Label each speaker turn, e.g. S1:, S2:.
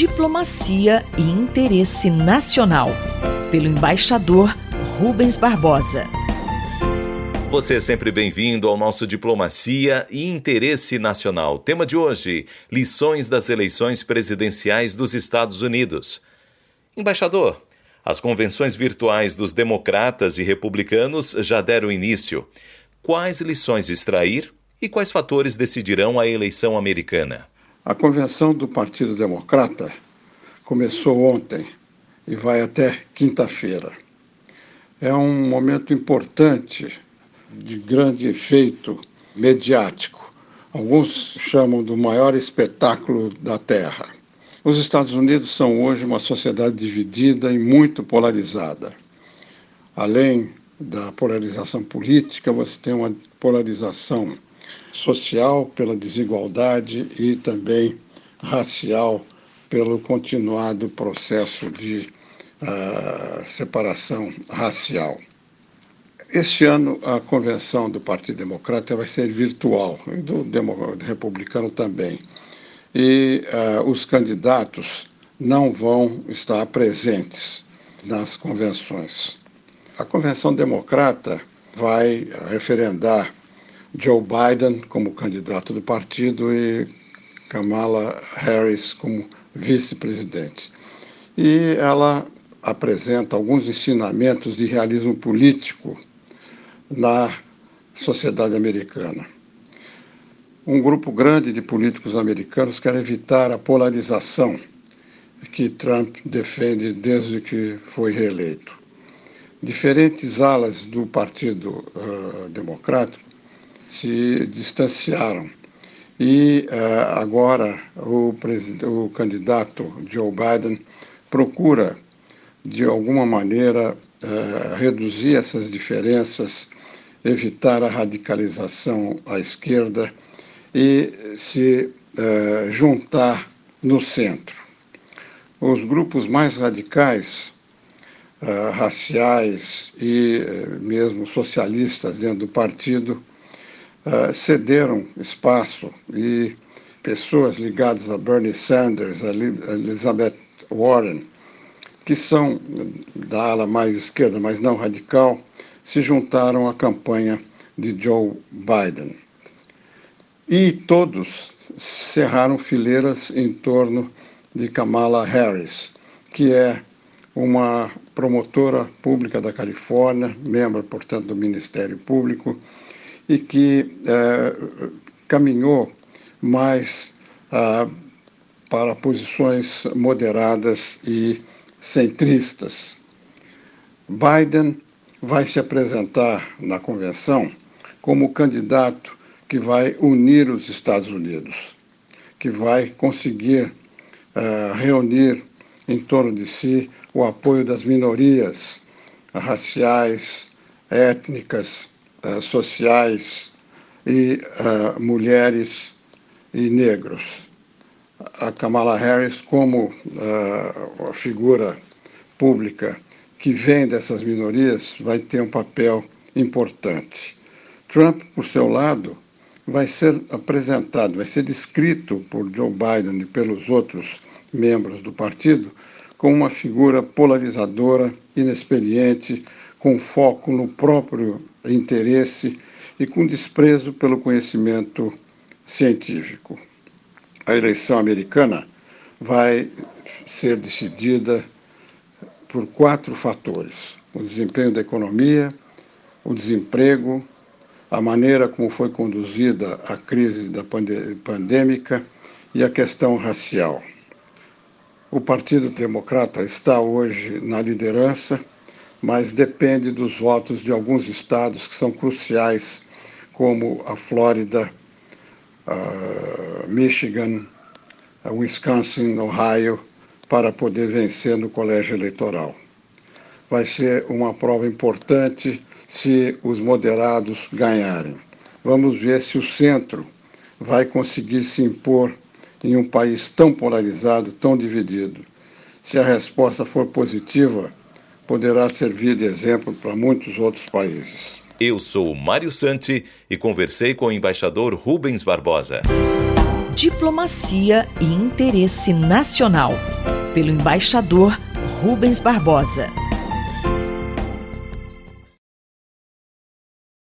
S1: Diplomacia e Interesse Nacional, pelo embaixador Rubens Barbosa.
S2: Você é sempre bem-vindo ao nosso Diplomacia e Interesse Nacional. Tema de hoje: lições das eleições presidenciais dos Estados Unidos. Embaixador, as convenções virtuais dos democratas e republicanos já deram início. Quais lições extrair e quais fatores decidirão a eleição americana?
S3: A convenção do Partido Democrata começou ontem e vai até quinta-feira. É um momento importante, de grande efeito mediático. Alguns chamam do maior espetáculo da Terra. Os Estados Unidos são hoje uma sociedade dividida e muito polarizada. Além da polarização política, você tem uma polarização social pela desigualdade e também racial pelo continuado processo de uh, separação racial. Este ano, a convenção do Partido Democrata vai ser virtual, e do, republicano também. E uh, os candidatos não vão estar presentes nas convenções. A convenção democrata vai referendar Joe Biden como candidato do partido e Kamala Harris como vice-presidente. E ela apresenta alguns ensinamentos de realismo político na sociedade americana. Um grupo grande de políticos americanos quer evitar a polarização que Trump defende desde que foi reeleito. Diferentes alas do Partido uh, Democrático se distanciaram. E uh, agora o, o candidato Joe Biden procura, de alguma maneira, uh, reduzir essas diferenças, evitar a radicalização à esquerda e se uh, juntar no centro. Os grupos mais radicais, raciais e mesmo socialistas dentro do partido uh, cederam espaço e pessoas ligadas a Bernie Sanders, a Elizabeth Warren, que são da ala mais esquerda, mas não radical, se juntaram à campanha de Joe Biden. E todos cerraram fileiras em torno de Kamala Harris, que é uma promotora pública da Califórnia, membro, portanto, do Ministério Público, e que é, caminhou mais ah, para posições moderadas e centristas. Biden vai se apresentar na convenção como candidato que vai unir os Estados Unidos, que vai conseguir uh, reunir em torno de si o apoio das minorias raciais, étnicas, uh, sociais e uh, mulheres e negros. A Kamala Harris, como uh, figura pública que vem dessas minorias, vai ter um papel importante. Trump, por seu lado, vai ser apresentado, vai ser descrito por Joe Biden e pelos outros membros do partido como uma figura polarizadora, inexperiente, com foco no próprio interesse e com desprezo pelo conhecimento científico. A eleição americana vai ser decidida por quatro fatores: o desempenho da economia, o desemprego, a maneira como foi conduzida a crise da pandêmica e a questão racial. O Partido Democrata está hoje na liderança mas depende dos votos de alguns estados que são cruciais, como a Flórida, Michigan, Wisconsin, Ohio, para poder vencer no colégio eleitoral. Vai ser uma prova importante se os moderados ganharem. Vamos ver se o centro vai conseguir se impor em um país tão polarizado, tão dividido. Se a resposta for positiva, poderá servir de exemplo para muitos outros países.
S2: Eu sou o Mário Santi e conversei com o embaixador Rubens Barbosa.
S1: Diplomacia e Interesse Nacional, pelo embaixador Rubens Barbosa.